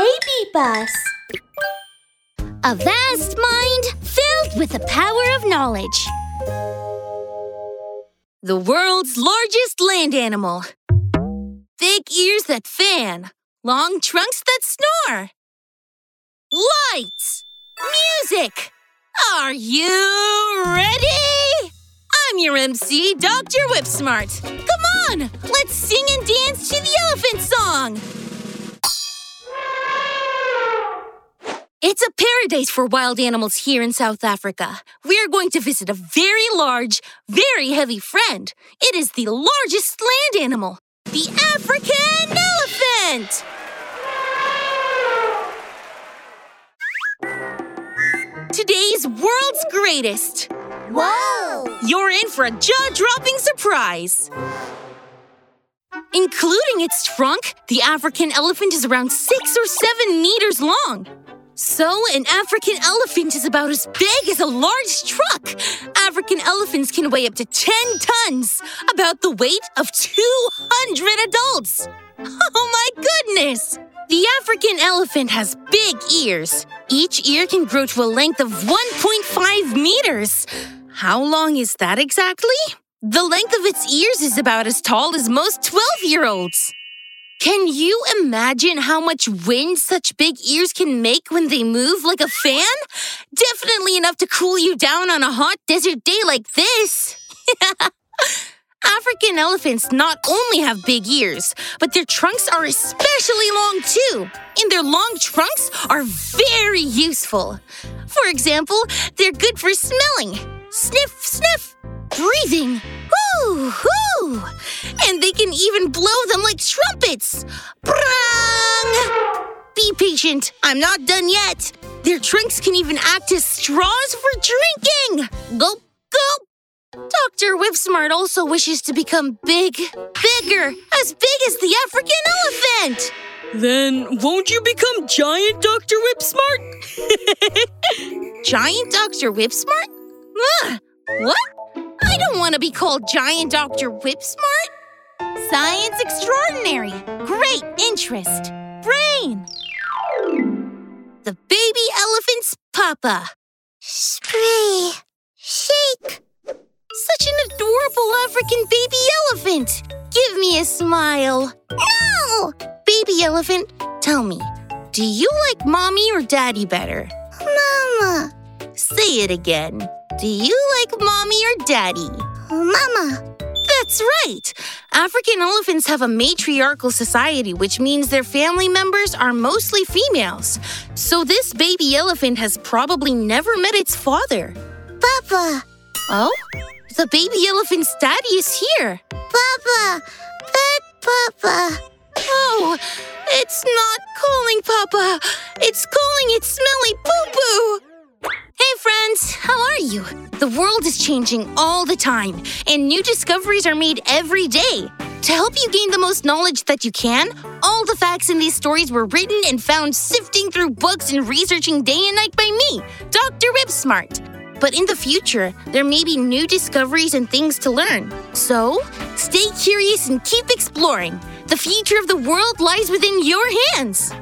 baby bus. A vast mind filled with the power of knowledge. The world's largest land animal. Thick ears that fan, long trunks that snore. Lights! Music! Are you ready? I'm your MC, Dr. Whipsmart. Come on, let's sing and dance to the elephant song. It's a paradise for wild animals here in South Africa. We are going to visit a very large, very heavy friend. It is the largest land animal, the African elephant. Today's world's greatest. Whoa! You're in for a jaw dropping surprise. Including its trunk, the African elephant is around six or seven meters long. So, an African elephant is about as big as a large truck. African elephants can weigh up to 10 tons, about the weight of 200 adults. Oh my goodness! The African elephant has big ears. Each ear can grow to a length of 1.5 meters. How long is that exactly? The length of its ears is about as tall as most 12 year olds. Can you imagine how much wind such big ears can make when they move like a fan? Definitely enough to cool you down on a hot desert day like this. African elephants not only have big ears, but their trunks are especially long too. And their long trunks are very useful. For example, they're good for smelling. Sniff, sniff. Breathing. And they can even blow them like trumpets. Brang! Be patient. I'm not done yet. Their trunks can even act as straws for drinking. Gulp, gulp. Dr. Whipsmart also wishes to become big, bigger, as big as the African elephant. Then won't you become giant, Dr. Whipsmart? Giant Dr. Whipsmart? Ugh, what? Want to be called Giant Dr. Whipsmart. Science extraordinary. Great interest. Brain. The baby elephant's papa. Spray. Shake. Such an adorable African baby elephant. Give me a smile. No! Baby elephant, tell me, do you like mommy or daddy better? Mama. Say it again. Do you like mommy or daddy? Mama. That's right. African elephants have a matriarchal society, which means their family members are mostly females. So this baby elephant has probably never met its father. Papa. Oh? The baby elephant's daddy is here. Papa. Pet Papa. Oh, it's not calling Papa. It's calling its smelly poo poo. You? The world is changing all the time, and new discoveries are made every day. To help you gain the most knowledge that you can, all the facts in these stories were written and found sifting through books and researching day and night by me, Dr. Whipsmart. But in the future, there may be new discoveries and things to learn. So, stay curious and keep exploring. The future of the world lies within your hands.